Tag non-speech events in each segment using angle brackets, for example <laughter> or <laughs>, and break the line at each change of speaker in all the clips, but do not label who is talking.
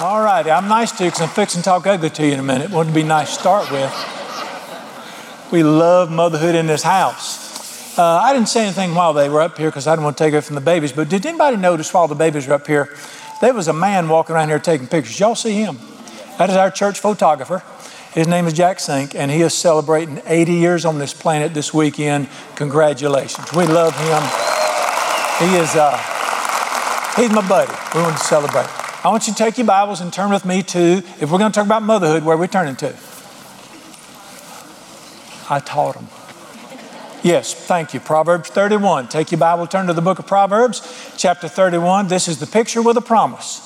All righty, I'm nice to you because I'm fixing to talk ugly to you in a minute. Wouldn't be nice to start with? We love motherhood in this house. Uh, I didn't say anything while they were up here because I didn't want to take away from the babies, but did anybody notice while the babies were up here, there was a man walking around here taking pictures? Y'all see him? That is our church photographer. His name is Jack Sink, and he is celebrating 80 years on this planet this weekend. Congratulations. We love him. He is, uh, he's my buddy. We want to celebrate. I want you to take your Bibles and turn with me to, if we're going to talk about motherhood, where are we turning to? I taught them. Yes, thank you. Proverbs 31. Take your Bible, turn to the book of Proverbs, chapter 31. This is the picture with a promise.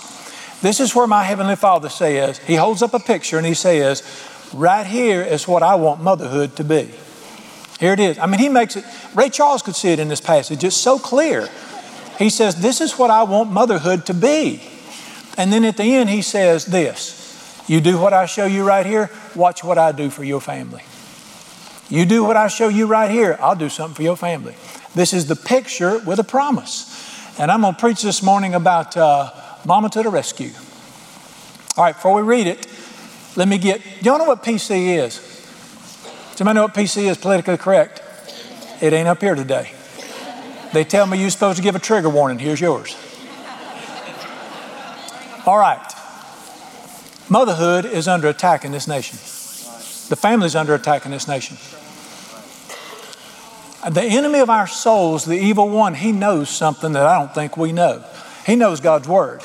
This is where my Heavenly Father says, He holds up a picture and He says, Right here is what I want motherhood to be. Here it is. I mean, He makes it, Ray Charles could see it in this passage. It's so clear. He says, This is what I want motherhood to be. And then at the end, He says this You do what I show you right here, watch what I do for your family. You do what I show you right here, I'll do something for your family. This is the picture with a promise. And I'm going to preach this morning about uh, Mama to the rescue. All right, before we read it, let me get, do y'all know what PC is? Does anybody know what PC is politically correct? It ain't up here today. They tell me you're supposed to give a trigger warning. Here's yours. All right. Motherhood is under attack in this nation. The family is under attack in this nation. The enemy of our souls, the evil one, he knows something that I don't think we know. He knows God's word.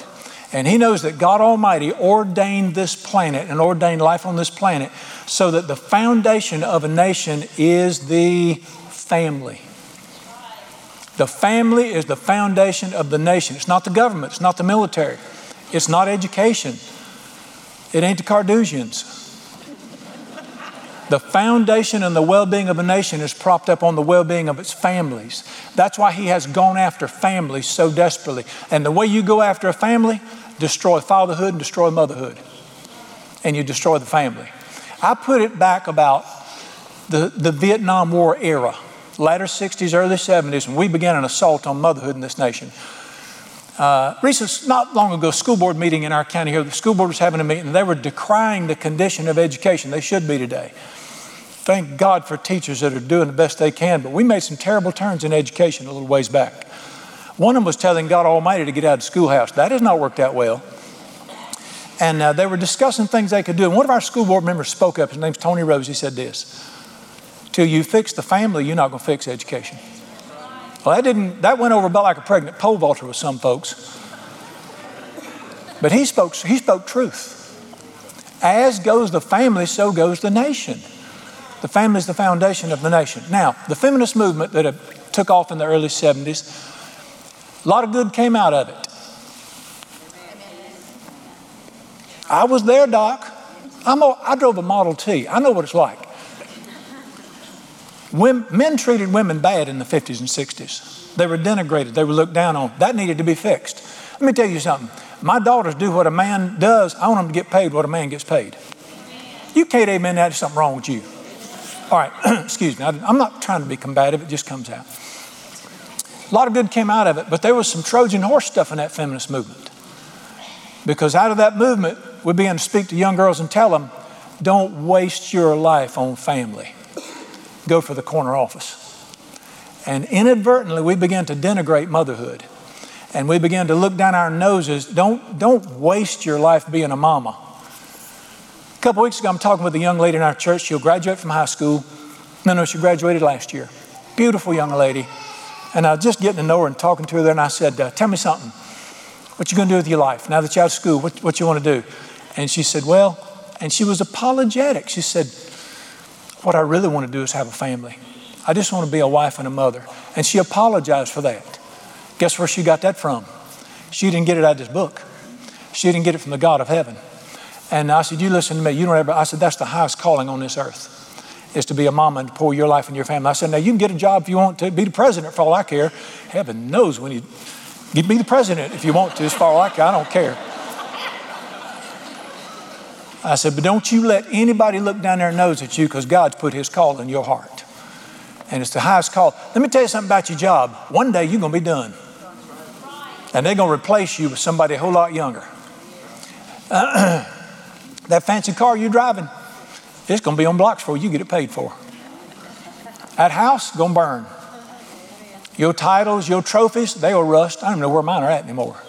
And he knows that God Almighty ordained this planet and ordained life on this planet so that the foundation of a nation is the family. The family is the foundation of the nation. It's not the government, it's not the military, it's not education, it ain't the Kardashians. The foundation and the well being of a nation is propped up on the well being of its families. That's why he has gone after families so desperately. And the way you go after a family, destroy fatherhood and destroy motherhood. And you destroy the family. I put it back about the, the Vietnam War era, latter 60s, early 70s, when we began an assault on motherhood in this nation. Uh, recent, not long ago, school board meeting in our county here, the school board was having a meeting, they were decrying the condition of education. They should be today. Thank God for teachers that are doing the best they can, but we made some terrible turns in education a little ways back. One of them was telling God Almighty to get out of the schoolhouse. That has not worked out well. And uh, they were discussing things they could do. And one of our school board members spoke up. His name's Tony Rose. He said this Till you fix the family, you're not going to fix education. Well, that didn't, that went over about like a pregnant pole vaulter with some folks. But he spoke, he spoke truth. As goes the family, so goes the nation. The family is the foundation of the nation. Now, the feminist movement that took off in the early 70s, a lot of good came out of it. I was there, Doc. I'm a, I drove a Model T. I know what it's like. Men treated women bad in the 50s and 60s. They were denigrated, they were looked down on. That needed to be fixed. Let me tell you something. My daughters do what a man does. I want them to get paid what a man gets paid. You can't amen that. There's something wrong with you. All right, <clears throat> excuse me. I'm not trying to be combative, it just comes out. A lot of good came out of it, but there was some Trojan horse stuff in that feminist movement. Because out of that movement, we began to speak to young girls and tell them, don't waste your life on family. Go for the corner office. And inadvertently, we began to denigrate motherhood. And we began to look down our noses. Don't, don't waste your life being a mama. A couple weeks ago, I'm talking with a young lady in our church. She'll graduate from high school. No, no, she graduated last year. Beautiful young lady. And I was just getting to know her and talking to her there, and I said, uh, Tell me something. What you going to do with your life now that you're out of school? What, what you want to do? And she said, Well, and she was apologetic. She said, What I really want to do is have a family. I just want to be a wife and a mother. And she apologized for that. Guess where she got that from? She didn't get it out of this book. She didn't get it from the God of heaven. And I said, You listen to me. You don't ever, I said, That's the highest calling on this earth, is to be a mama and to pour your life and your family. I said, Now you can get a job if you want to, be the president for all I care. Heaven knows when you, you be the president if you want to, as far as I care. I don't care. I said, But don't you let anybody look down their nose at you because God's put his call in your heart. And it's the highest call. Let me tell you something about your job. One day you're going to be done. And they're going to replace you with somebody a whole lot younger. Uh, <clears throat> that fancy car you're driving, it's going to be on blocks for you get it paid for. That house, going to burn. Your titles, your trophies, they will rust. I don't know where mine are at anymore.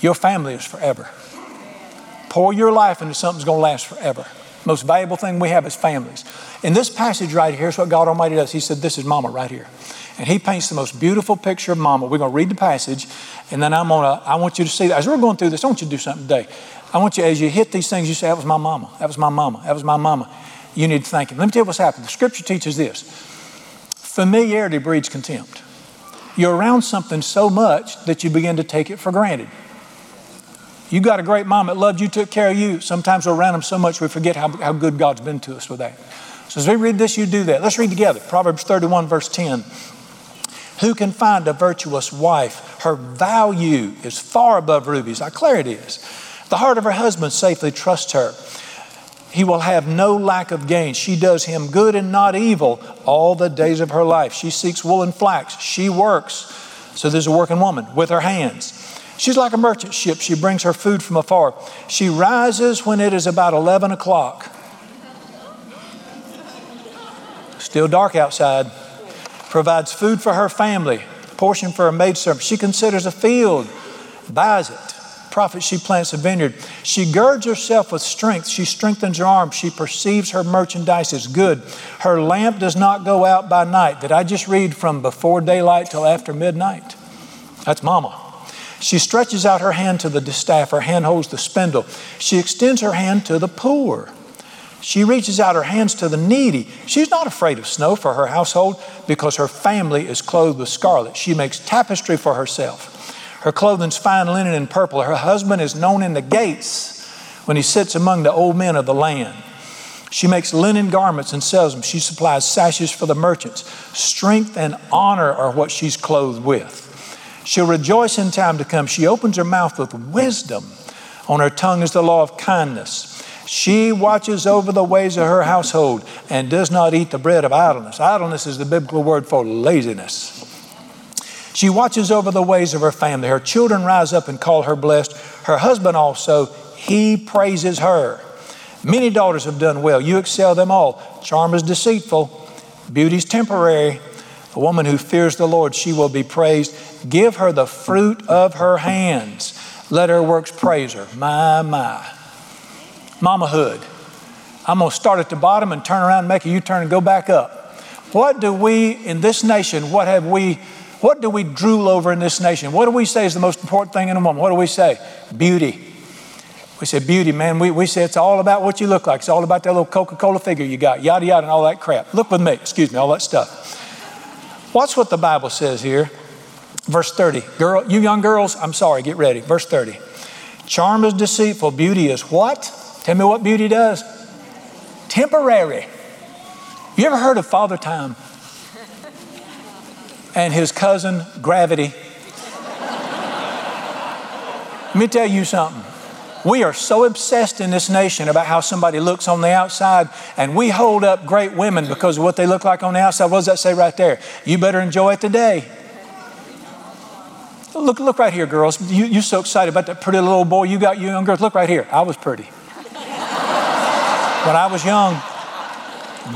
Your family is forever. Pour your life into something that's going to last forever. Most valuable thing we have is families. In this passage right here, here's what God Almighty does. He said, This is mama right here. And he paints the most beautiful picture of mama. We're going to read the passage, and then I'm to, I want you to see that. As we're going through this, I want you to do something today. I want you, as you hit these things, you say, That was my mama. That was my mama. That was my mama. You need to thank him. Let me tell you what's happened. The scripture teaches this familiarity breeds contempt. You're around something so much that you begin to take it for granted. You got a great mom that loved you, took care of you. Sometimes we're around them so much we forget how, how good God's been to us with that. So as we read this, you do that. Let's read together. Proverbs 31, verse 10. Who can find a virtuous wife? Her value is far above rubies. I declare it is. The heart of her husband safely trusts her. He will have no lack of gain. She does him good and not evil all the days of her life. She seeks wool and flax. She works. So there's a working woman with her hands. She's like a merchant ship. She brings her food from afar. She rises when it is about 11 o'clock. Still dark outside. Provides food for her family, portion for her maidservant. She considers a field, buys it profit, she plants a vineyard. She girds herself with strength. She strengthens her arms. She perceives her merchandise is good. Her lamp does not go out by night. Did I just read from before daylight till after midnight? That's mama. She stretches out her hand to the distaff. Her hand holds the spindle. She extends her hand to the poor. She reaches out her hands to the needy. She's not afraid of snow for her household because her family is clothed with scarlet. She makes tapestry for herself. Her clothing's fine linen and purple. Her husband is known in the gates when he sits among the old men of the land. She makes linen garments and sells them. She supplies sashes for the merchants. Strength and honor are what she's clothed with. She'll rejoice in time to come. She opens her mouth with wisdom. On her tongue is the law of kindness. She watches over the ways of her household and does not eat the bread of idleness. Idleness is the biblical word for laziness. She watches over the ways of her family. Her children rise up and call her blessed. Her husband also, he praises her. Many daughters have done well. You excel them all. Charm is deceitful, beauty is temporary. A woman who fears the Lord, she will be praised. Give her the fruit of her hands. Let her works praise her. My, my. Mamahood. I'm going to start at the bottom and turn around and make a U turn and go back up. What do we in this nation, what have we what do we drool over in this nation? What do we say is the most important thing in a woman? What do we say? Beauty. We say beauty, man. We, we say it's all about what you look like. It's all about that little Coca Cola figure you got, yada, yada, and all that crap. Look with me, excuse me, all that stuff. Watch what the Bible says here. Verse 30. Girl, you young girls, I'm sorry, get ready. Verse 30. Charm is deceitful, beauty is what? Tell me what beauty does. Temporary. You ever heard of Father Time? and his cousin Gravity. Let me tell you something. We are so obsessed in this nation about how somebody looks on the outside, and we hold up great women because of what they look like on the outside. What does that say right there? You better enjoy it today. Look, look right here, girls. You, you're so excited about that pretty little boy you got, you young girls. Look right here. I was pretty. when I was young,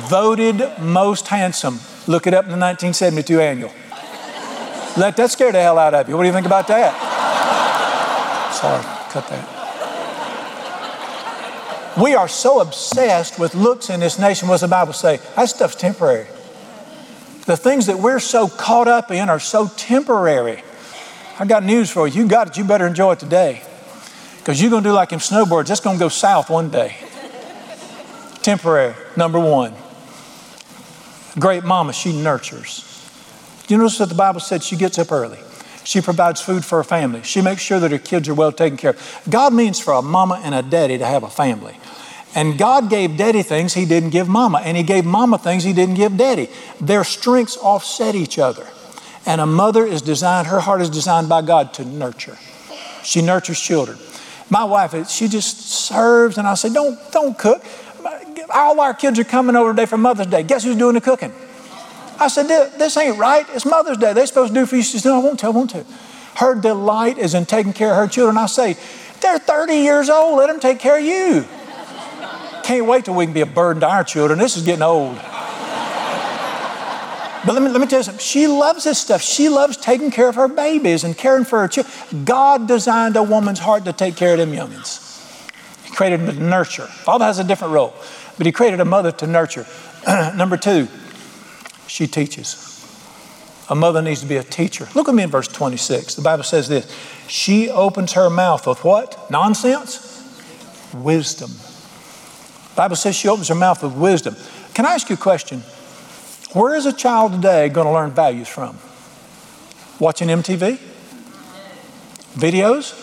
voted most handsome. Look it up in the 1972 annual. Let that scare the hell out of you. What do you think about that? Sorry, cut that. We are so obsessed with looks in this nation. What does the Bible say? That stuff's temporary. The things that we're so caught up in are so temporary. I got news for you. You got it. You better enjoy it today. Because you're going to do like them snowboards. That's going to go south one day. temporary, number one. Great mama, she nurtures. Do you notice that the Bible said she gets up early? She provides food for her family. She makes sure that her kids are well taken care of. God means for a mama and a daddy to have a family. And God gave daddy things he didn't give mama, and he gave mama things he didn't give daddy. Their strengths offset each other. And a mother is designed, her heart is designed by God to nurture. She nurtures children. My wife, she just serves, and I say, don't, don't cook. All our kids are coming over today for Mother's Day. Guess who's doing the cooking? I said, This ain't right. It's Mother's Day. They're supposed to do for you. She says, No, I won't to. I won't to. Her delight is in taking care of her children. I say, They're 30 years old. Let them take care of you. Can't wait till we can be a burden to our children. This is getting old. But let me, let me tell you something. She loves this stuff. She loves taking care of her babies and caring for her children. God designed a woman's heart to take care of them youngins. He created them to nurture. Father has a different role, but He created a mother to nurture. <clears throat> Number two, she teaches. A mother needs to be a teacher. Look at me in verse 26. The Bible says this She opens her mouth with what? Nonsense? Wisdom. The Bible says she opens her mouth with wisdom. Can I ask you a question? Where is a child today going to learn values from? Watching MTV? Videos?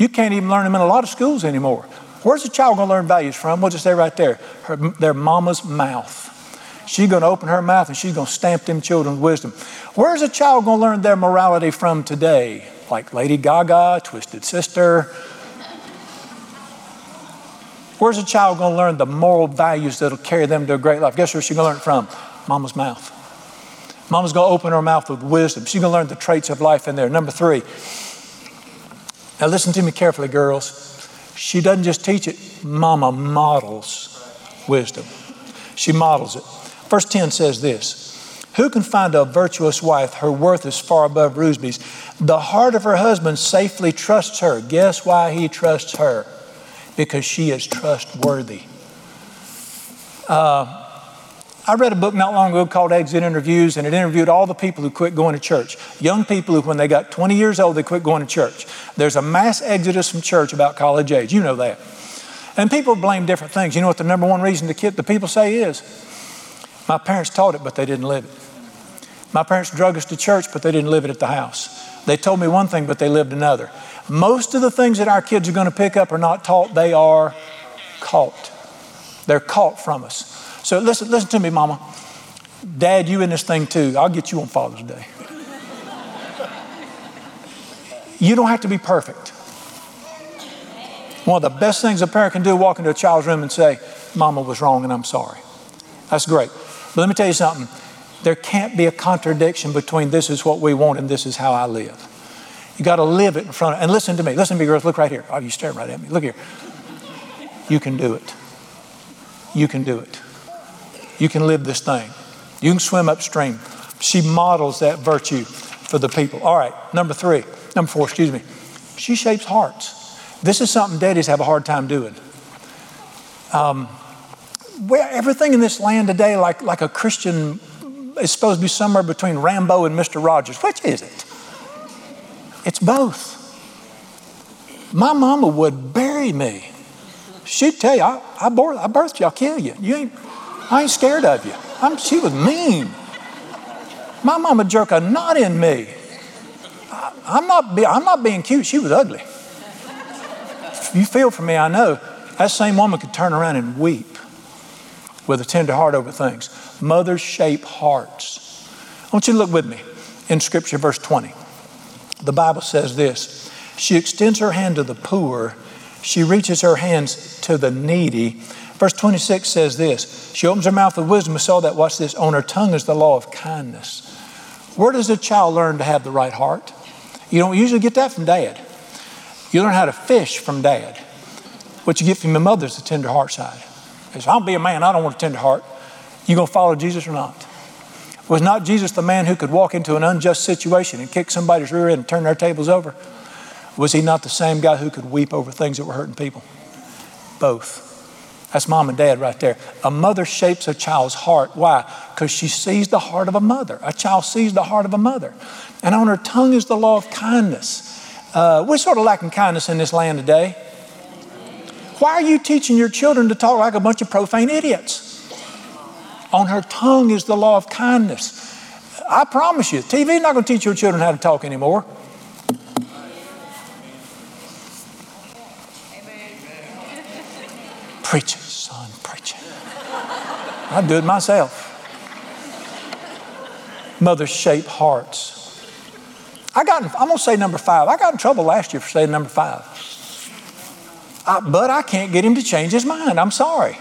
You can't even learn them in a lot of schools anymore. Where's a child going to learn values from? We'll just say right there, her, their mama's mouth. She's going to open her mouth and she's going to stamp them children's wisdom. Where's a child going to learn their morality from today? Like Lady Gaga, Twisted Sister. Where's a child going to learn the moral values that'll carry them to a great life? Guess where she's going to learn it from? Mama's mouth. Mama's going to open her mouth with wisdom. She's going to learn the traits of life in there. Number three. Now, listen to me carefully, girls. She doesn't just teach it, Mama models wisdom. She models it. Verse 10 says this Who can find a virtuous wife? Her worth is far above rubies. The heart of her husband safely trusts her. Guess why he trusts her? Because she is trustworthy. Uh, I read a book not long ago called Exit Interviews, and it interviewed all the people who quit going to church. Young people who, when they got 20 years old, they quit going to church. There's a mass exodus from church about college age. You know that. And people blame different things. You know what the number one reason the, kid, the people say is? My parents taught it, but they didn't live it. My parents drug us to church, but they didn't live it at the house. They told me one thing, but they lived another. Most of the things that our kids are going to pick up are not taught, they are caught. They're caught from us. So listen, listen to me, Mama. Dad, you in this thing too. I'll get you on Father's Day. you don't have to be perfect. One of the best things a parent can do walk into a child's room and say, Mama was wrong and I'm sorry. That's great. But let me tell you something. There can't be a contradiction between this is what we want and this is how I live. You got to live it in front of, and listen to me. Listen to me, girls. Look right here. Oh, you staring right at me. Look here. You can do it. You can do it. You can live this thing. You can swim upstream. She models that virtue for the people. All right, number three, number four, excuse me. She shapes hearts. This is something daddies have a hard time doing. Um, where everything in this land today, like, like a Christian, is supposed to be somewhere between Rambo and Mr. Rogers. Which is it? It's both. My mama would bury me. She'd tell you, I, I, bore, I birthed you, I'll kill you. You ain't, I ain't scared of you. I'm, she was mean. My mama jerk a knot in me. I, I'm not, be, I'm not being cute. She was ugly. You feel for me, I know. That same woman could turn around and weep with a tender heart over things. Mothers shape hearts. I want you to look with me in Scripture, verse 20. The Bible says this She extends her hand to the poor, she reaches her hands to the needy. Verse 26 says this She opens her mouth with wisdom. and saw that. Watch this. On her tongue is the law of kindness. Where does a child learn to have the right heart? You don't usually get that from dad. You learn how to fish from dad. What you get from your mother is the tender heart side. If I'll be a man, I don't want a tender heart. You gonna follow Jesus or not? Was not Jesus the man who could walk into an unjust situation and kick somebody's rear end and turn their tables over? Was he not the same guy who could weep over things that were hurting people? Both. That's mom and dad right there. A mother shapes a child's heart. Why? Because she sees the heart of a mother. A child sees the heart of a mother. And on her tongue is the law of kindness. Uh, we're sort of lacking kindness in this land today. Why are you teaching your children to talk like a bunch of profane idiots? On her tongue is the law of kindness. I promise you, TV is not going to teach your children how to talk anymore. Preach it, son, preach it. I do it myself. Mothers shape hearts. I got, I'm going to say number five. I got in trouble last year for saying number five. I, but I can't get him to change his mind. I'm sorry.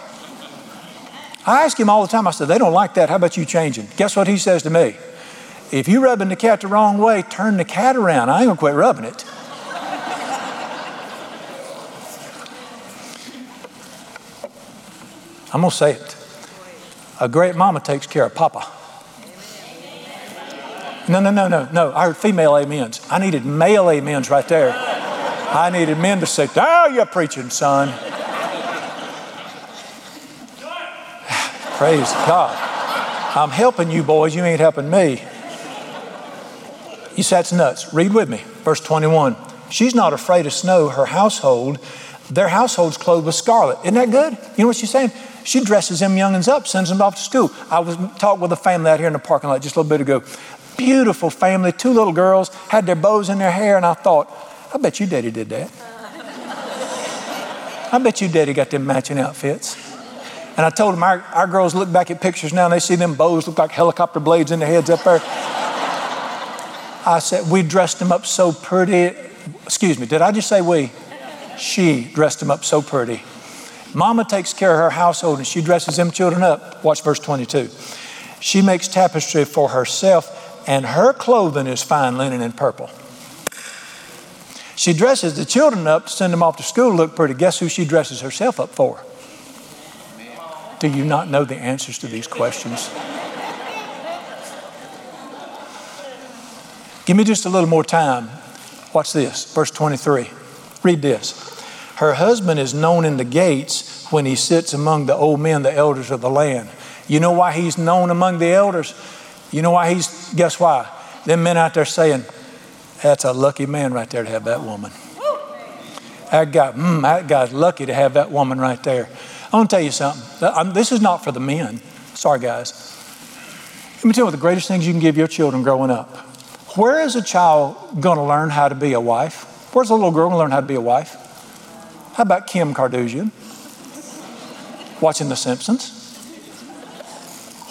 I ask him all the time, I said, they don't like that. How about you changing? Guess what he says to me? If you're rubbing the cat the wrong way, turn the cat around. I ain't gonna quit rubbing it. I'm going to say it. A great mama takes care of Papa. No, no, no, no, no. I heard female amens. I needed male amens right there. I needed men to say, Oh, you're preaching, son. Praise God. I'm helping you boys, you ain't helping me. You that's nuts. Read with me. Verse 21. She's not afraid of snow. Her household, their household's clothed with scarlet. Isn't that good? You know what she's saying? She dresses them youngins up, sends them off to school. I was talking with a family out here in the parking lot just a little bit ago. Beautiful family, two little girls, had their bows in their hair, and I thought, I bet you daddy did that. I bet you daddy got them matching outfits. And I told them, our, our girls look back at pictures now and they see them bows look like helicopter blades in their heads up there. I said, we dressed them up so pretty. Excuse me, did I just say we? She dressed them up so pretty. Mama takes care of her household and she dresses them children up. Watch verse 22. She makes tapestry for herself, and her clothing is fine linen and purple. She dresses the children up to send them off to school to look pretty. Guess who she dresses herself up for? Do you not know the answers to these questions? Give me just a little more time. Watch this, verse 23. Read this. Her husband is known in the gates when he sits among the old men, the elders of the land. You know why he's known among the elders? You know why he's, guess why? Them men out there saying, that's a lucky man right there to have that woman. That guy, mm, that guy's lucky to have that woman right there. I want to tell you something. This is not for the men. Sorry, guys. Let me tell you what the greatest things you can give your children growing up. Where is a child going to learn how to be a wife? Where's a little girl going to learn how to be a wife? How about Kim Kardashian? Watching The Simpsons.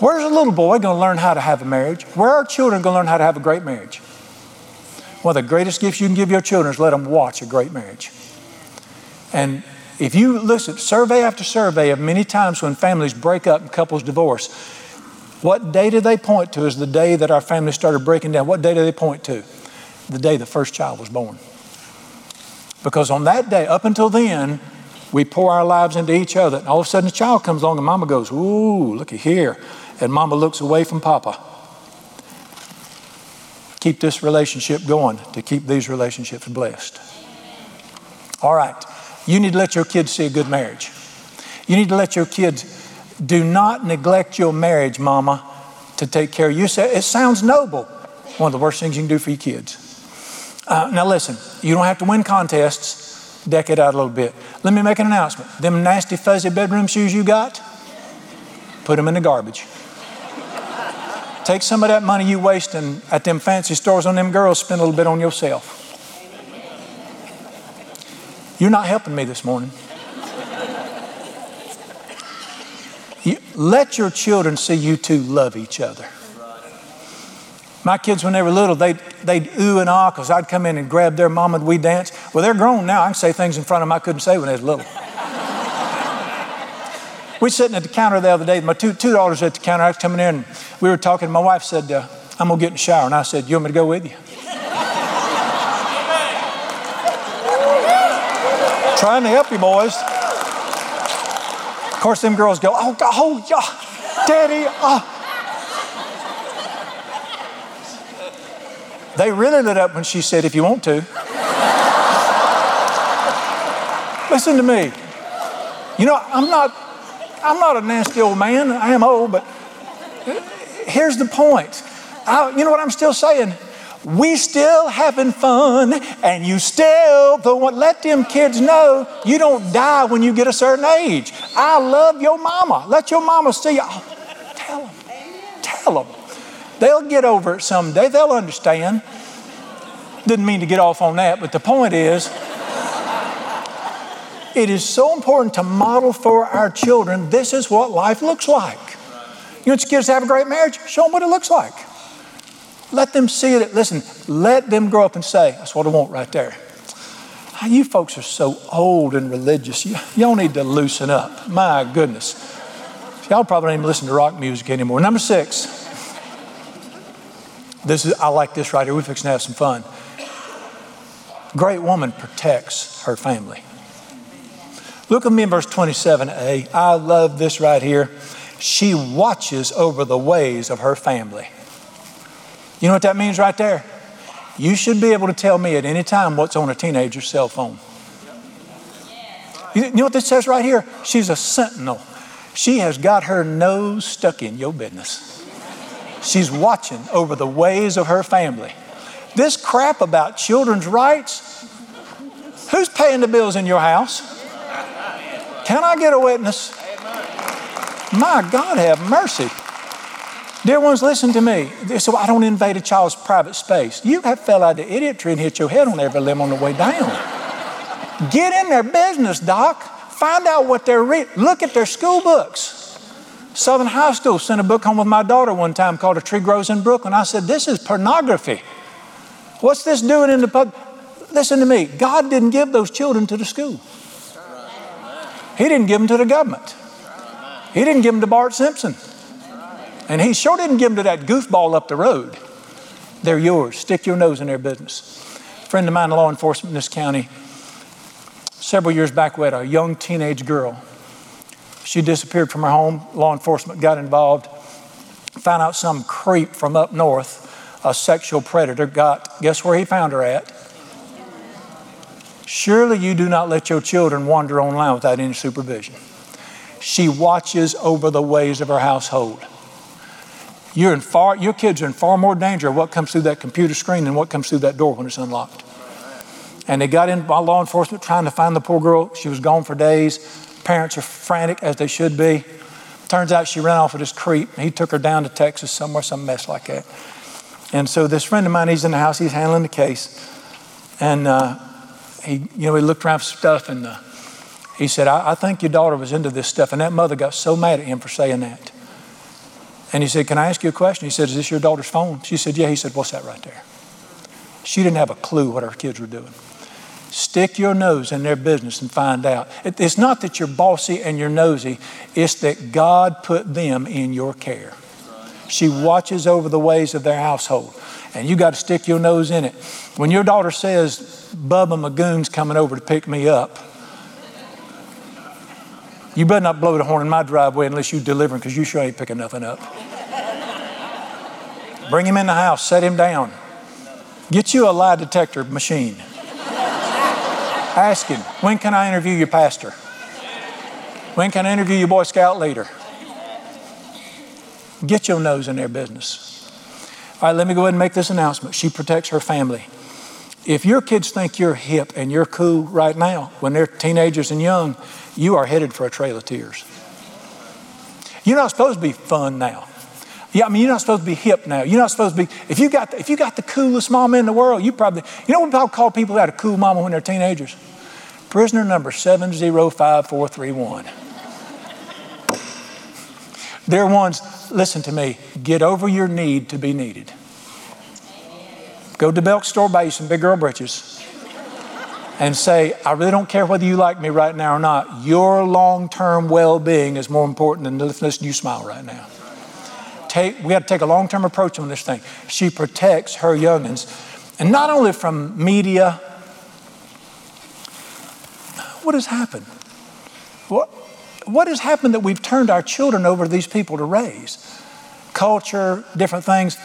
Where's a little boy going to learn how to have a marriage? Where are children going to learn how to have a great marriage? One of the greatest gifts you can give your children is let them watch a great marriage. And if you listen, survey after survey of many times when families break up and couples divorce, what day do they point to as the day that our family started breaking down? What day do they point to? The day the first child was born. Because on that day, up until then, we pour our lives into each other. And all of a sudden, a child comes along and mama goes, Ooh, looky here. And mama looks away from papa keep this relationship going, to keep these relationships blessed. All right. You need to let your kids see a good marriage. You need to let your kids do not neglect your marriage, mama, to take care of you. It sounds noble. One of the worst things you can do for your kids. Uh, now listen, you don't have to win contests. Deck it out a little bit. Let me make an announcement. Them nasty fuzzy bedroom shoes you got, put them in the garbage. Take some of that money you wasting at them fancy stores on them girls, spend a little bit on yourself. You're not helping me this morning. You, let your children see you two love each other. My kids, when they were little, they'd, they'd ooh and ah because I'd come in and grab their mom and we'd dance. Well, they're grown now. I can say things in front of them I couldn't say when they was little. we <laughs> were sitting at the counter the other day. My two, two daughters at the counter. I was coming in and we were talking. My wife said, uh, I'm going to get in the shower. And I said, You want me to go with you? <laughs> Trying to help you, boys. Of course, them girls go, Oh, God, oh, yeah, Daddy. Oh. They really lit up when she said, If you want to. Listen to me. You know, I'm not, I'm not a nasty old man. I am old, but here's the point. I, you know what I'm still saying? We still having fun, and you still the one. Let them kids know you don't die when you get a certain age. I love your mama. Let your mama see you. Oh, tell them. Tell them. They'll get over it someday. They'll understand. Didn't mean to get off on that, but the point is, it is so important to model for our children this is what life looks like. You want your kids to have a great marriage? Show them what it looks like. Let them see it. Listen, let them grow up and say, That's what I want right there. Ah, you folks are so old and religious. Y'all need to loosen up. My goodness. Y'all probably don't even listen to rock music anymore. Number six. This is I like this right here. We're fixing to have some fun. Great woman protects her family. Look at me in verse 27a. I love this right here. She watches over the ways of her family. You know what that means right there? You should be able to tell me at any time what's on a teenager's cell phone. You know what this says right here? She's a sentinel. She has got her nose stuck in your business. She's watching over the ways of her family. This crap about children's rights, who's paying the bills in your house? Can I get a witness? My God, have mercy. Dear ones, listen to me. So I don't invade a child's private space. You have fell out of the idiot tree and hit your head on every limb on the way down. Get in their business, Doc. Find out what they're reading. Look at their school books. Southern High School sent a book home with my daughter one time called A Tree Grows in Brooklyn. I said, This is pornography. What's this doing in the pub? Listen to me. God didn't give those children to the school. He didn't give them to the government. He didn't give them to Bart Simpson. And he sure didn't give them to that goofball up the road. They're yours. Stick your nose in their business. A friend of mine, law enforcement in this county, several years back, we had a young teenage girl. She disappeared from her home. Law enforcement got involved, found out some creep from up north, a sexual predator, got, guess where he found her at? Surely you do not let your children wander online without any supervision. She watches over the ways of her household. You're in far, your kids are in far more danger of what comes through that computer screen than what comes through that door when it's unlocked. And they got in by law enforcement trying to find the poor girl. She was gone for days. Parents are frantic as they should be. Turns out she ran off with this creep. He took her down to Texas somewhere, some mess like that. And so this friend of mine, he's in the house, he's handling the case. And uh, he, you know, he looked around for stuff and uh, he said, I, I think your daughter was into this stuff. And that mother got so mad at him for saying that. And he said, Can I ask you a question? He said, Is this your daughter's phone? She said, Yeah. He said, What's that right there? She didn't have a clue what her kids were doing. Stick your nose in their business and find out. It's not that you're bossy and you're nosy, it's that God put them in your care. She watches over the ways of their household, and you got to stick your nose in it. When your daughter says, Bubba Magoon's coming over to pick me up, you better not blow the horn in my driveway unless you deliver him because you sure ain't picking nothing up. Bring him in the house, set him down. Get you a lie detector machine. Ask him, when can I interview your pastor? When can I interview your Boy Scout leader? Get your nose in their business. All right, let me go ahead and make this announcement. She protects her family. If your kids think you're hip and you're cool right now, when they're teenagers and young, you are headed for a trail of tears. You're not supposed to be fun now. Yeah, I mean, you're not supposed to be hip now. You're not supposed to be, if you got the, if you got the coolest mama in the world, you probably, you know what people call people had a cool mama when they're teenagers? Prisoner number 705431. They're ones, listen to me, get over your need to be needed. Go to Belk store, buy you some big girl britches and say, I really don't care whether you like me right now or not. Your long term well being is more important than listening you smile right now. Take, we got to take a long term approach on this thing. She protects her youngins, and not only from media. What has happened? What, what has happened that we've turned our children over to these people to raise? Culture, different things.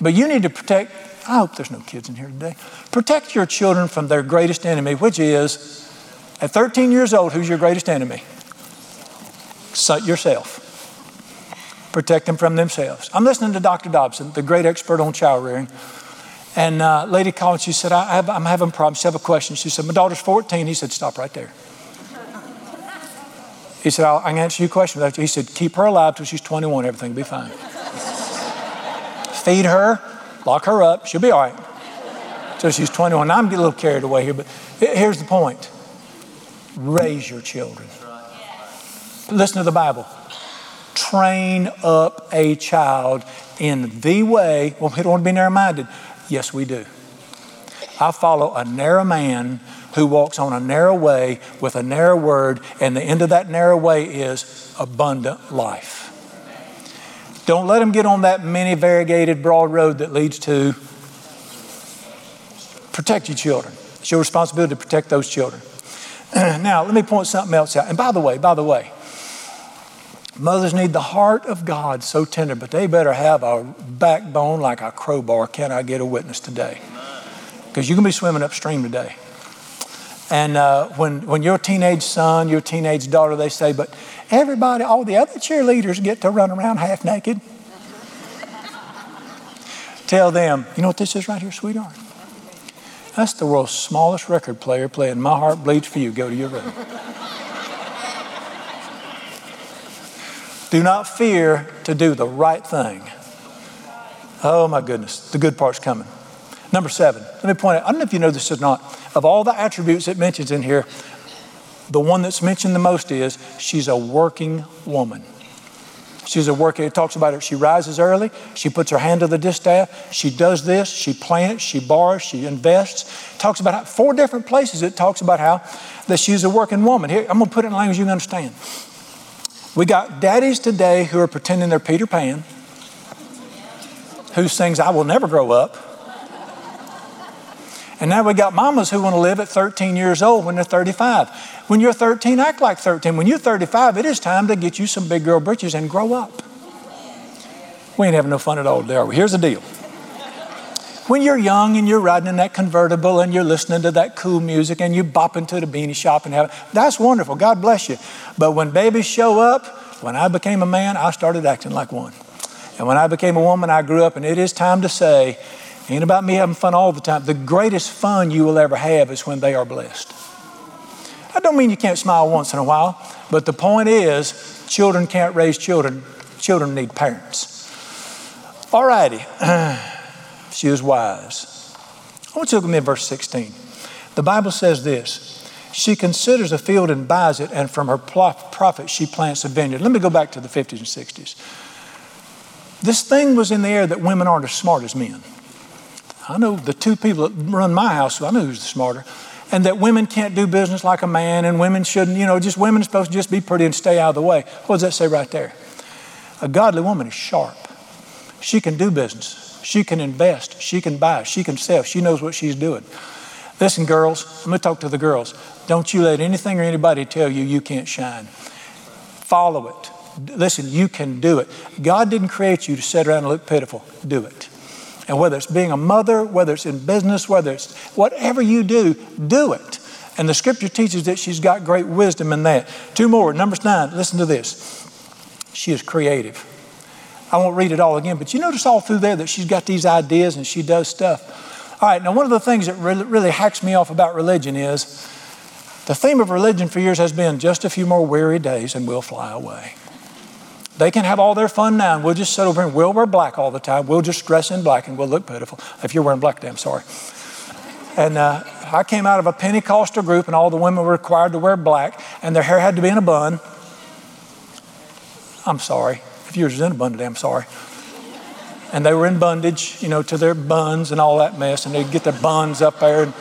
But you need to protect I hope there's no kids in here today. Protect your children from their greatest enemy, which is, at 13 years old, who's your greatest enemy? Yourself. Protect them from themselves. I'm listening to Dr. Dobson, the great expert on child rearing. And uh, lady called, she said, I I'm having problems. She have a question. She said, My daughter's 14. He said, Stop right there. He said, I can answer your question. He said, Keep her alive till she's 21. Everything will be fine. Feed her, lock her up, she'll be all right. So she's 21. I'm getting a little carried away here, but here's the point raise your children. Listen to the Bible. Train up a child in the way. Well, we don't want to be narrow minded. Yes, we do. I follow a narrow man who walks on a narrow way with a narrow word, and the end of that narrow way is abundant life. Don't let them get on that many variegated broad road that leads to protect your children. It's your responsibility to protect those children. <clears throat> now, let me point something else out. And by the way, by the way, mothers need the heart of God so tender, but they better have a backbone like a crowbar. Can I get a witness today? Because you can be swimming upstream today. And uh, when, when your teenage son, your teenage daughter, they say, but everybody, all the other cheerleaders get to run around half naked. Tell them, you know what this is right here, sweetheart? That's the world's smallest record player playing My Heart Bleeds for You. Go to your room. do not fear to do the right thing. Oh my goodness, the good part's coming. Number seven, let me point out, I don't know if you know this or not, of all the attributes it mentions in here, the one that's mentioned the most is she's a working woman. She's a worker. It talks about her. She rises early. She puts her hand to the distaff. She does this. She plants. She borrows. She invests. Talks about how, four different places. It talks about how that she's a working woman. Here, I'm going to put it in language you can understand. We got daddies today who are pretending they're Peter Pan, who sings "I will never grow up." And now we got mamas who want to live at 13 years old when they're 35. When you're 13, act like 13. When you're 35, it is time to get you some big girl britches and grow up. We ain't having no fun at all, we? Here's the deal. When you're young and you're riding in that convertible and you're listening to that cool music and you bop into the beanie shop and have it. that's wonderful. God bless you. But when babies show up, when I became a man, I started acting like one. And when I became a woman, I grew up, and it is time to say, Ain't about me having fun all the time. The greatest fun you will ever have is when they are blessed. I don't mean you can't smile once in a while, but the point is, children can't raise children. Children need parents. All righty. <clears throat> she was wise. I want you to look at me in verse 16. The Bible says this She considers a field and buys it, and from her profit she plants a vineyard. Let me go back to the 50s and 60s. This thing was in the air that women aren't as smart as men. I know the two people that run my house, I know who's the smarter. And that women can't do business like a man, and women shouldn't, you know, just women are supposed to just be pretty and stay out of the way. What does that say right there? A godly woman is sharp. She can do business. She can invest. She can buy. She can sell. She knows what she's doing. Listen, girls, I'm going to talk to the girls. Don't you let anything or anybody tell you you can't shine. Follow it. Listen, you can do it. God didn't create you to sit around and look pitiful. Do it. And whether it's being a mother, whether it's in business, whether it's whatever you do, do it. And the scripture teaches that she's got great wisdom in that. Two more. Numbers nine, listen to this. She is creative. I won't read it all again, but you notice all through there that she's got these ideas and she does stuff. All right, now one of the things that really, really hacks me off about religion is the theme of religion for years has been just a few more weary days and we'll fly away. They can have all their fun now, and we'll just sit over and we'll wear black all the time. We'll just dress in black and we'll look pitiful. If you're wearing black today, I'm sorry. And uh, I came out of a Pentecostal group, and all the women were required to wear black, and their hair had to be in a bun. I'm sorry. If yours is in a bun today, I'm sorry. And they were in bondage, you know, to their buns and all that mess, and they'd get their buns up there. And,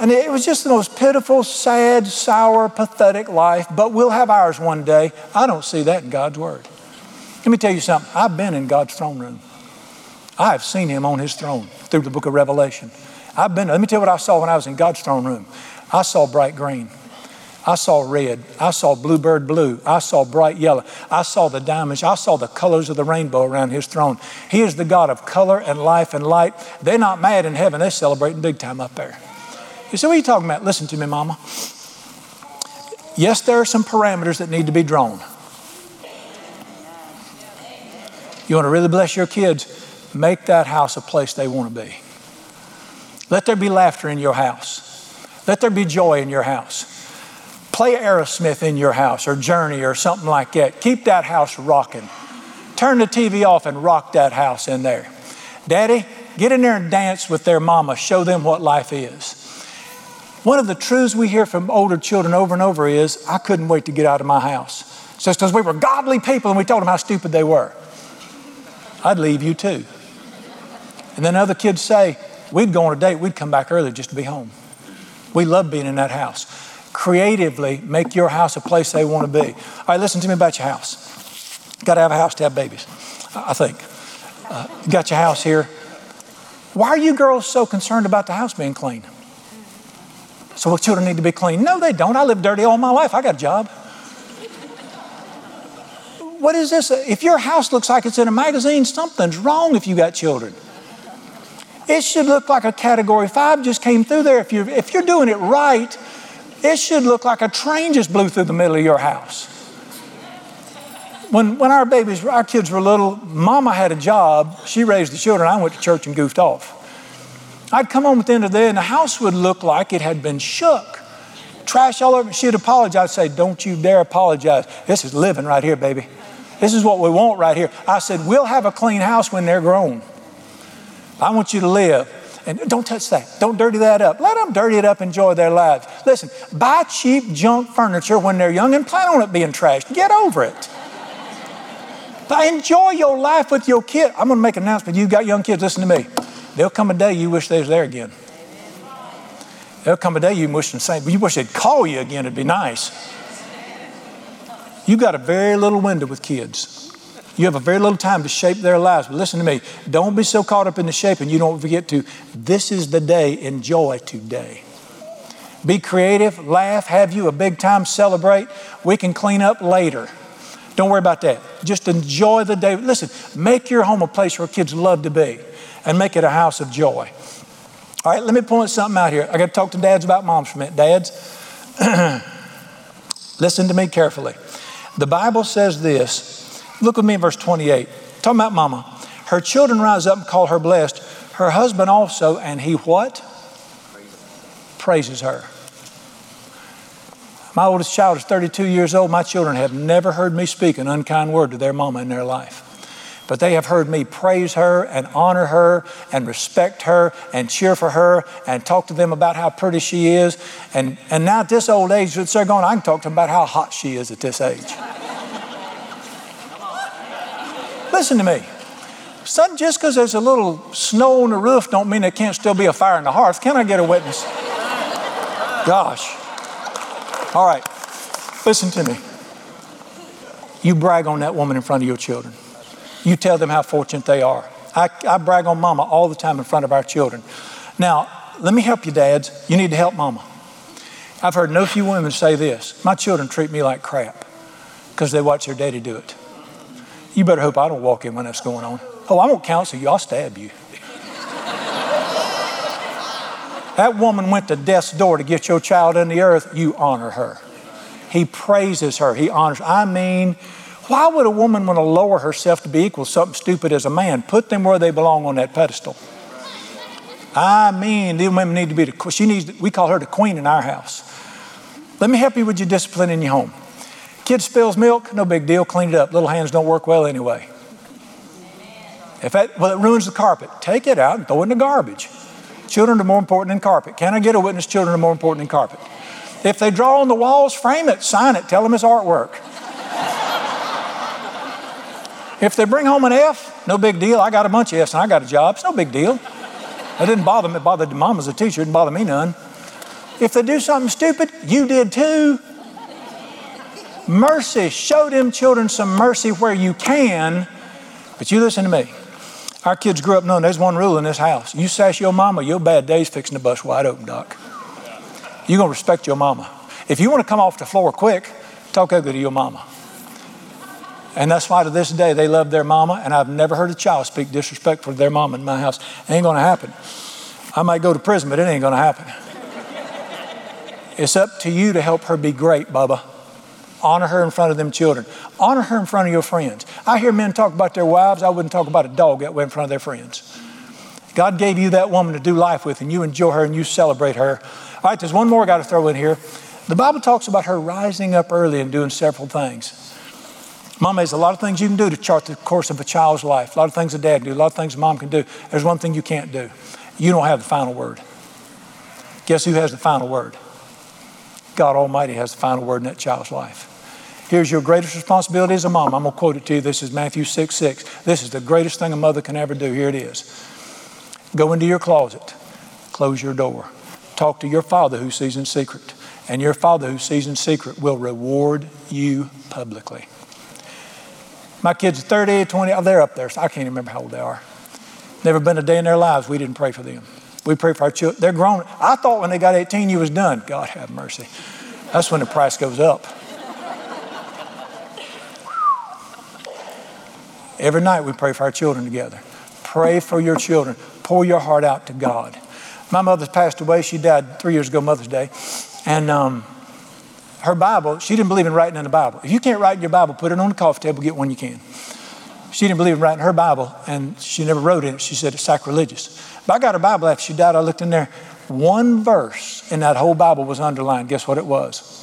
and it was just the most pitiful, sad, sour, pathetic life, but we'll have ours one day. I don't see that in God's Word. Let me tell you something. I've been in God's throne room. I have seen Him on His throne through the book of Revelation. I've been, let me tell you what I saw when I was in God's throne room. I saw bright green. I saw red. I saw bluebird blue. I saw bright yellow. I saw the diamonds. I saw the colors of the rainbow around his throne. He is the God of color and life and light. They're not mad in heaven, they're celebrating big time up there. You say, what are you talking about? Listen to me, Mama. Yes, there are some parameters that need to be drawn. You want to really bless your kids? Make that house a place they want to be. Let there be laughter in your house. Let there be joy in your house. Play Aerosmith in your house or Journey or something like that. Keep that house rocking. Turn the TV off and rock that house in there. Daddy, get in there and dance with their mama. Show them what life is. One of the truths we hear from older children over and over is, I couldn't wait to get out of my house. Just because we were godly people and we told them how stupid they were. I'd leave you too. And then other kids say, we'd go on a date, we'd come back early just to be home. We love being in that house. Creatively make your house a place they want to be. All right, listen to me about your house. Got to have a house to have babies, I think. Uh, got your house here. Why are you girls so concerned about the house being clean? So well, children need to be clean. No, they don't. I lived dirty all my life. I got a job. What is this? If your house looks like it's in a magazine, something's wrong if you got children. It should look like a category five just came through there. If you're, if you're doing it right, it should look like a train just blew through the middle of your house. When, when our babies, our kids were little, mama had a job. She raised the children. I went to church and goofed off. I'd come home at the end of the day and the house would look like it had been shook. Trash all over. She'd apologize, say, Don't you dare apologize. This is living right here, baby. This is what we want right here. I said, We'll have a clean house when they're grown. I want you to live. And don't touch that. Don't dirty that up. Let them dirty it up, enjoy their lives. Listen, buy cheap junk furniture when they're young and plan on it being trashed. Get over it. But enjoy your life with your kid. I'm going to make an announcement. You've got young kids, listen to me. There'll come a day you wish they was there again. There'll come a day you wish the same. You wish they'd call you again. It'd be nice. You've got a very little window with kids. You have a very little time to shape their lives. But listen to me. Don't be so caught up in the shaping you don't forget to. This is the day. Enjoy today. Be creative, laugh, have you a big time, celebrate. We can clean up later. Don't worry about that. Just enjoy the day. Listen, make your home a place where kids love to be and make it a house of joy. All right, let me point something out here. I got to talk to dads about moms for a minute. Dads, <clears throat> listen to me carefully. The Bible says this. Look with me in verse 28. Talking about mama. Her children rise up and call her blessed. Her husband also, and he what? Praises her. My oldest child is 32 years old. My children have never heard me speak an unkind word to their mama in their life. But they have heard me praise her and honor her and respect her and cheer for her and talk to them about how pretty she is. And, and now at this old age, they're going, I can talk to them about how hot she is at this age. Listen to me. Son, just because there's a little snow on the roof don't mean there can't still be a fire in the hearth. Can I get a witness? Gosh. All right. Listen to me. You brag on that woman in front of your children. You tell them how fortunate they are. I, I brag on mama all the time in front of our children. Now, let me help you, dads. You need to help mama. I've heard no few women say this My children treat me like crap because they watch their daddy do it. You better hope I don't walk in when that's going on. Oh, I won't counsel you, I'll stab you. that woman went to death's door to get your child in the earth. You honor her. He praises her, he honors. I mean, why would a woman want to lower herself to be equal to something stupid as a man? Put them where they belong on that pedestal. I mean, the women need to be the, she needs, we call her the queen in our house. Let me help you with your discipline in your home. Kid spills milk, no big deal, clean it up. Little hands don't work well anyway. If that, well, it ruins the carpet, take it out and throw it in the garbage. Children are more important than carpet. Can I get a witness? Children are more important than carpet. If they draw on the walls, frame it, sign it, tell them it's artwork. If they bring home an F, no big deal. I got a bunch of Fs and I got a job. It's no big deal. It didn't bother me. It bothered mom as a teacher. It didn't bother me none. If they do something stupid, you did too. Mercy. Show them children some mercy where you can. But you listen to me. Our kids grew up knowing there's one rule in this house. You sass your mama, your bad day's fixing to bust wide open, Doc. You're going to respect your mama. If you want to come off the floor quick, talk ugly to your mama. And that's why to this day they love their mama, and I've never heard a child speak disrespectful to their mama in my house. It ain't to happen. I might go to prison, but it ain't to happen. It's up to you to help her be great, Bubba. Honor her in front of them children. Honor her in front of your friends. I hear men talk about their wives. I wouldn't talk about a dog that way in front of their friends. God gave you that woman to do life with, and you enjoy her and you celebrate her. All right, there's one more I got to throw in here. The Bible talks about her rising up early and doing several things. Mama, there's a lot of things you can do to chart the course of a child's life. A lot of things a dad can do, a lot of things a mom can do. There's one thing you can't do. You don't have the final word. Guess who has the final word? God Almighty has the final word in that child's life. Here's your greatest responsibility as a mom. I'm going to quote it to you. This is Matthew 6 6. This is the greatest thing a mother can ever do. Here it is. Go into your closet, close your door, talk to your father who sees in secret, and your father who sees in secret will reward you publicly. My kids are 30, 20, oh, they're up there. So I can't even remember how old they are. Never been a day in their lives we didn't pray for them. We pray for our children. They're grown. I thought when they got 18, you was done. God have mercy. That's when the price goes up. Every night we pray for our children together. Pray for your children. Pour your heart out to God. My mother's passed away. She died three years ago, Mother's Day. And um, her Bible, she didn't believe in writing in the Bible. If you can't write in your Bible, put it on the coffee table, get one you can. She didn't believe in writing her Bible, and she never wrote in it. She said it's sacrilegious. But I got her Bible after she died. I looked in there. One verse in that whole Bible was underlined. Guess what it was?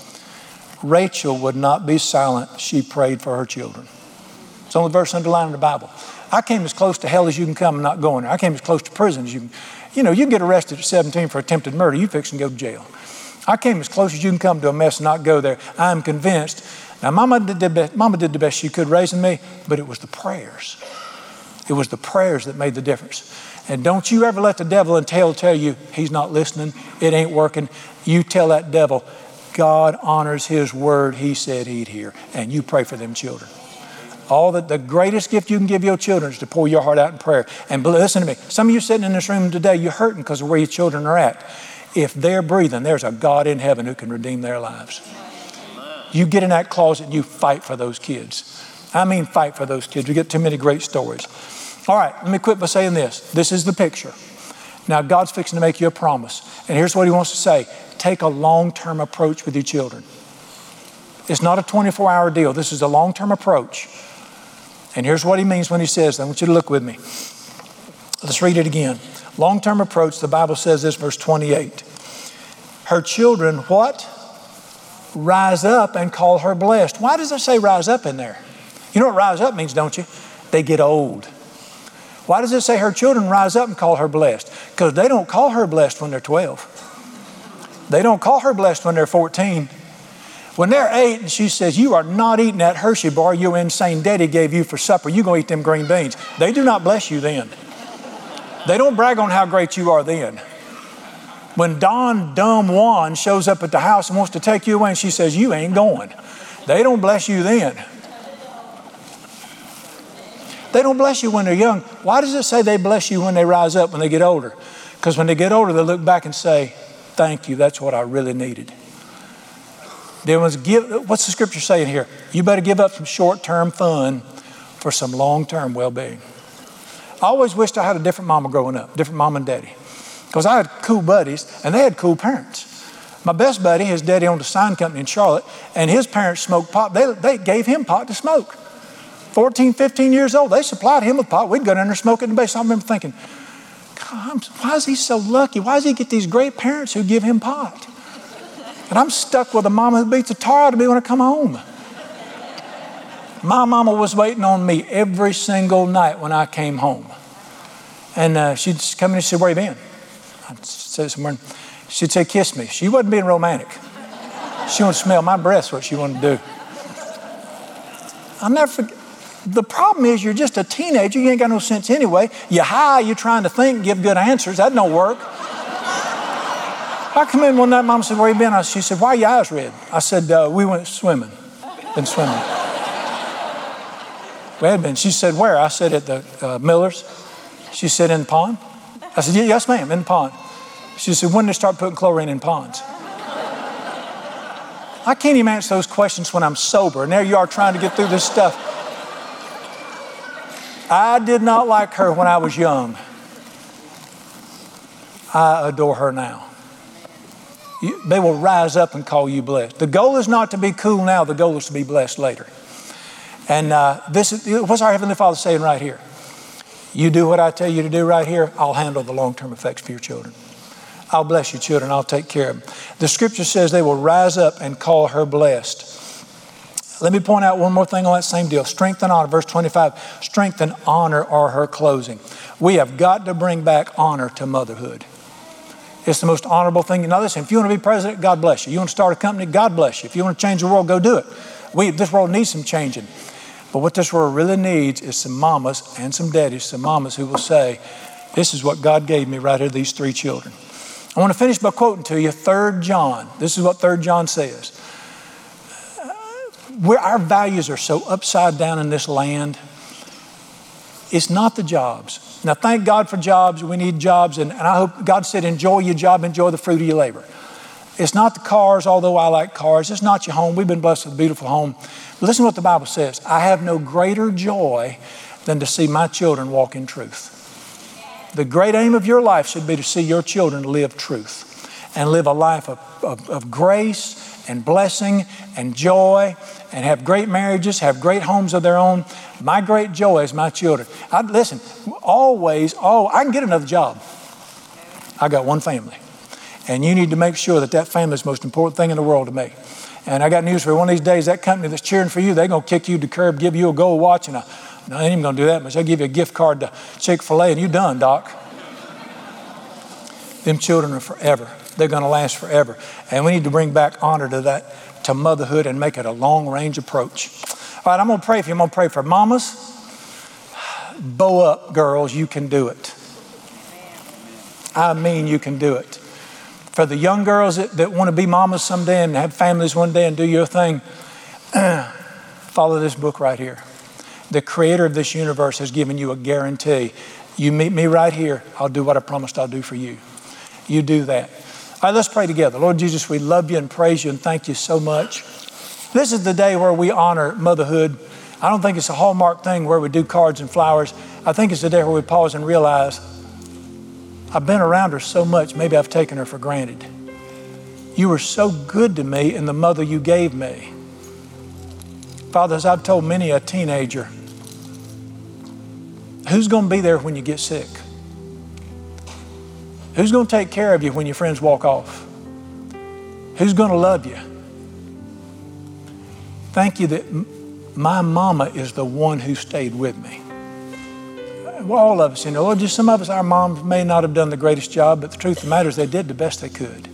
Rachel would not be silent. She prayed for her children. It's the only verse underlined in the Bible. I came as close to hell as you can come and not going there. I came as close to prison as you can. You know, you get arrested at 17 for attempted murder, you fix and go to jail. I came as close as you can come to a mess and not go there. I'm convinced. Now, Mama did, the best, Mama did the best she could raising me, but it was the prayers. It was the prayers that made the difference. And don't you ever let the devil and tail tell you he's not listening, it ain't working. You tell that devil, God honors his word he said he'd hear. And you pray for them children. All that the greatest gift you can give your children is to pour your heart out in prayer. And listen to me. Some of you sitting in this room today, you're hurting because of where your children are at. If they're breathing, there's a God in heaven who can redeem their lives. You get in that closet and you fight for those kids. I mean, fight for those kids. We get too many great stories. All right, let me quit by saying this. This is the picture. Now, God's fixing to make you a promise. And here's what He wants to say take a long term approach with your children. It's not a 24 hour deal, this is a long term approach. And here's what He means when He says, I want you to look with me. Let's read it again. Long term approach, the Bible says this, verse 28. Her children, what? Rise up and call her blessed. Why does it say rise up in there? You know what rise up means, don't you? They get old. Why does it say her children rise up and call her blessed? Because they don't call her blessed when they're 12. They don't call her blessed when they're 14. When they're eight and she says, You are not eating that Hershey bar you insane daddy gave you for supper, you're going to eat them green beans. They do not bless you then. They don't brag on how great you are then. When Don Dumb Juan shows up at the house and wants to take you away and she says, You ain't going, they don't bless you then. They don't bless you when they're young. Why does it say they bless you when they rise up, when they get older? Because when they get older, they look back and say, Thank you, that's what I really needed. There was give, what's the scripture saying here? You better give up some short term fun for some long term well being. I always wished I had a different mama growing up, different mom and daddy. Because I had cool buddies and they had cool parents. My best buddy, his daddy owned a sign company in Charlotte, and his parents smoked pot. They, they gave him pot to smoke. 14, 15 years old, they supplied him with pot. We'd go down there smoking in the base. I remember thinking, God, why is he so lucky? Why does he get these great parents who give him pot? And I'm stuck with a mama who beats the tar out of me when I come home. My mama was waiting on me every single night when I came home. And uh, she'd come in and say, Where you been? I'd say somewhere. She'd say, Kiss me. She wasn't being romantic. She wanted to smell my breath, what she wanted to do. I'll never forget. The problem is you're just a teenager. You ain't got no sense anyway. You high, you're trying to think, give good answers. That don't work. I come in one night, mom said, Where you been? I, She said, Why are your eyes red? I said, uh, We went swimming. Been swimming. We had been. She said, Where? I said, At the uh, Miller's. She said, In the pond. I said, yeah, Yes, ma'am, in the pond. She said, When did they start putting chlorine in ponds? I can't even answer those questions when I'm sober. And there you are trying to get through this stuff. I did not like her when I was young. I adore her now. You, they will rise up and call you blessed. The goal is not to be cool now, the goal is to be blessed later. And uh, this is what's our Heavenly Father saying right here? You do what I tell you to do right here, I'll handle the long term effects for your children. I'll bless your children, I'll take care of them. The scripture says they will rise up and call her blessed. Let me point out one more thing on that same deal. Strength and honor, verse 25. Strength and honor are her closing. We have got to bring back honor to motherhood. It's the most honorable thing. Now, listen, if you want to be president, God bless you. You want to start a company, God bless you. If you want to change the world, go do it. We, this world needs some changing. But what this world really needs is some mamas and some daddies, some mamas who will say, This is what God gave me right here, these three children. I want to finish by quoting to you 3 John. This is what 3 John says. Uh, where our values are so upside down in this land, it's not the jobs, Now, thank God for jobs. We need jobs. And, and I hope God said, enjoy your job, enjoy the fruit of your labor. It's not the cars, although I like cars. It's not your home. We've been blessed with a beautiful home. Listen to what the Bible says I have no greater joy than to see my children walk in truth. The great aim of your life should be to see your children live truth and live a life of, of, of grace and blessing and joy and have great marriages, have great homes of their own. My great joy is my children. I, listen, always, oh, I can get another job. I got one family. And you need to make sure that that family is the most important thing in the world to me. And I got news for you. One of these days, that company that's cheering for you, they're going to kick you to the curb, give you a gold watch, and a, no, ain't even going to do that much. They'll give you a gift card to Chick fil A, and you're done, Doc. Them children are forever. They're going to last forever. And we need to bring back honor to that, to motherhood, and make it a long range approach. All right, I'm going to pray for you. I'm going to pray for mamas. <sighs> Bow up, girls. You can do it. I mean, you can do it. For the young girls that, that want to be mamas someday and have families one day and do your thing, <clears throat> follow this book right here. The creator of this universe has given you a guarantee. You meet me right here, I'll do what I promised I'll do for you. You do that. All right, let's pray together. Lord Jesus, we love you and praise you and thank you so much. This is the day where we honor motherhood. I don't think it's a hallmark thing where we do cards and flowers. I think it's the day where we pause and realize I've been around her so much, maybe I've taken her for granted. You were so good to me in the mother you gave me. Father, as I've told many a teenager, who's going to be there when you get sick? Who's going to take care of you when your friends walk off? Who's going to love you? Thank you that my mama is the one who stayed with me. All of us, you know, just some of us, our moms may not have done the greatest job, but the truth of the matter is they did the best they could.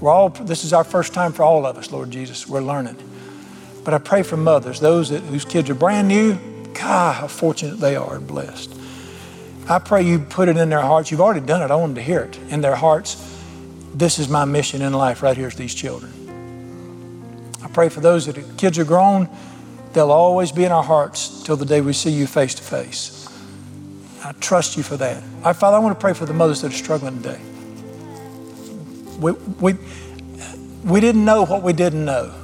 We're all, this is our first time for all of us, Lord Jesus. We're learning. But I pray for mothers, those that, whose kids are brand new. God, how fortunate they are and blessed. I pray you put it in their hearts. You've already done it. I want them to hear it in their hearts. This is my mission in life right here is these children. I pray for those that kids are grown, they'll always be in our hearts till the day we see you face to face. I trust you for that. Right, Father, I want to pray for the mothers that are struggling today. We, we, we didn't know what we didn't know.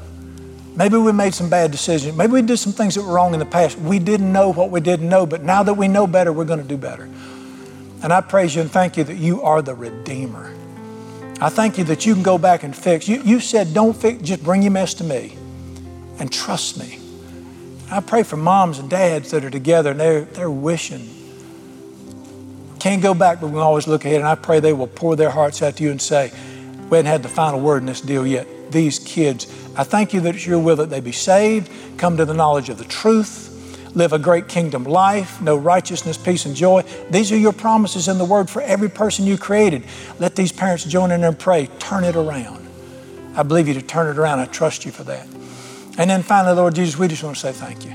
Maybe we made some bad decisions. Maybe we did some things that were wrong in the past. We didn't know what we didn't know, but now that we know better, we're going to do better. And I praise you and thank you that you are the Redeemer. I thank you that you can go back and fix. You, you said, don't fix, just bring your mess to me and trust me. I pray for moms and dads that are together and they're, they're wishing. Can't go back, but we can always look ahead. And I pray they will pour their hearts out to you and say, we haven't had the final word in this deal yet. These kids I thank you that it's your will that they be saved, come to the knowledge of the truth, live a great kingdom life, know righteousness, peace, and joy. These are your promises in the word for every person you created. Let these parents join in and pray, turn it around. I believe you to turn it around. I trust you for that. And then finally, Lord Jesus, we just want to say thank you.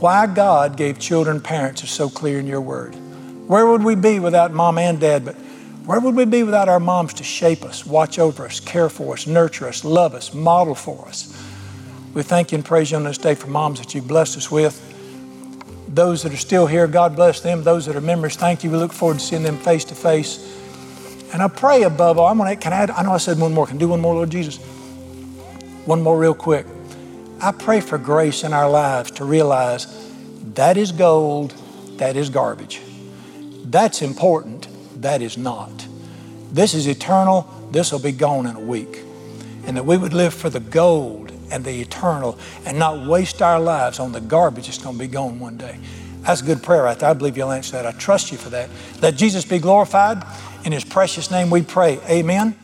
Why God gave children parents is so clear in your word. Where would we be without mom and dad? But where would we be without our moms to shape us, watch over us, care for us, nurture us, love us, model for us? We thank you and praise you on this day for moms that you've blessed us with. Those that are still here, God bless them. Those that are members, thank you. We look forward to seeing them face to face. And I pray above all, I'm gonna, can I, add, I know I said one more. Can I do one more, Lord Jesus? One more, real quick. I pray for grace in our lives to realize that is gold, that is garbage. That's important that is not. This is eternal. This will be gone in a week. And that we would live for the gold and the eternal and not waste our lives on the garbage that's going to be gone one day. That's a good prayer right there. I believe you'll answer that. I trust you for that. Let Jesus be glorified. In his precious name we pray. Amen.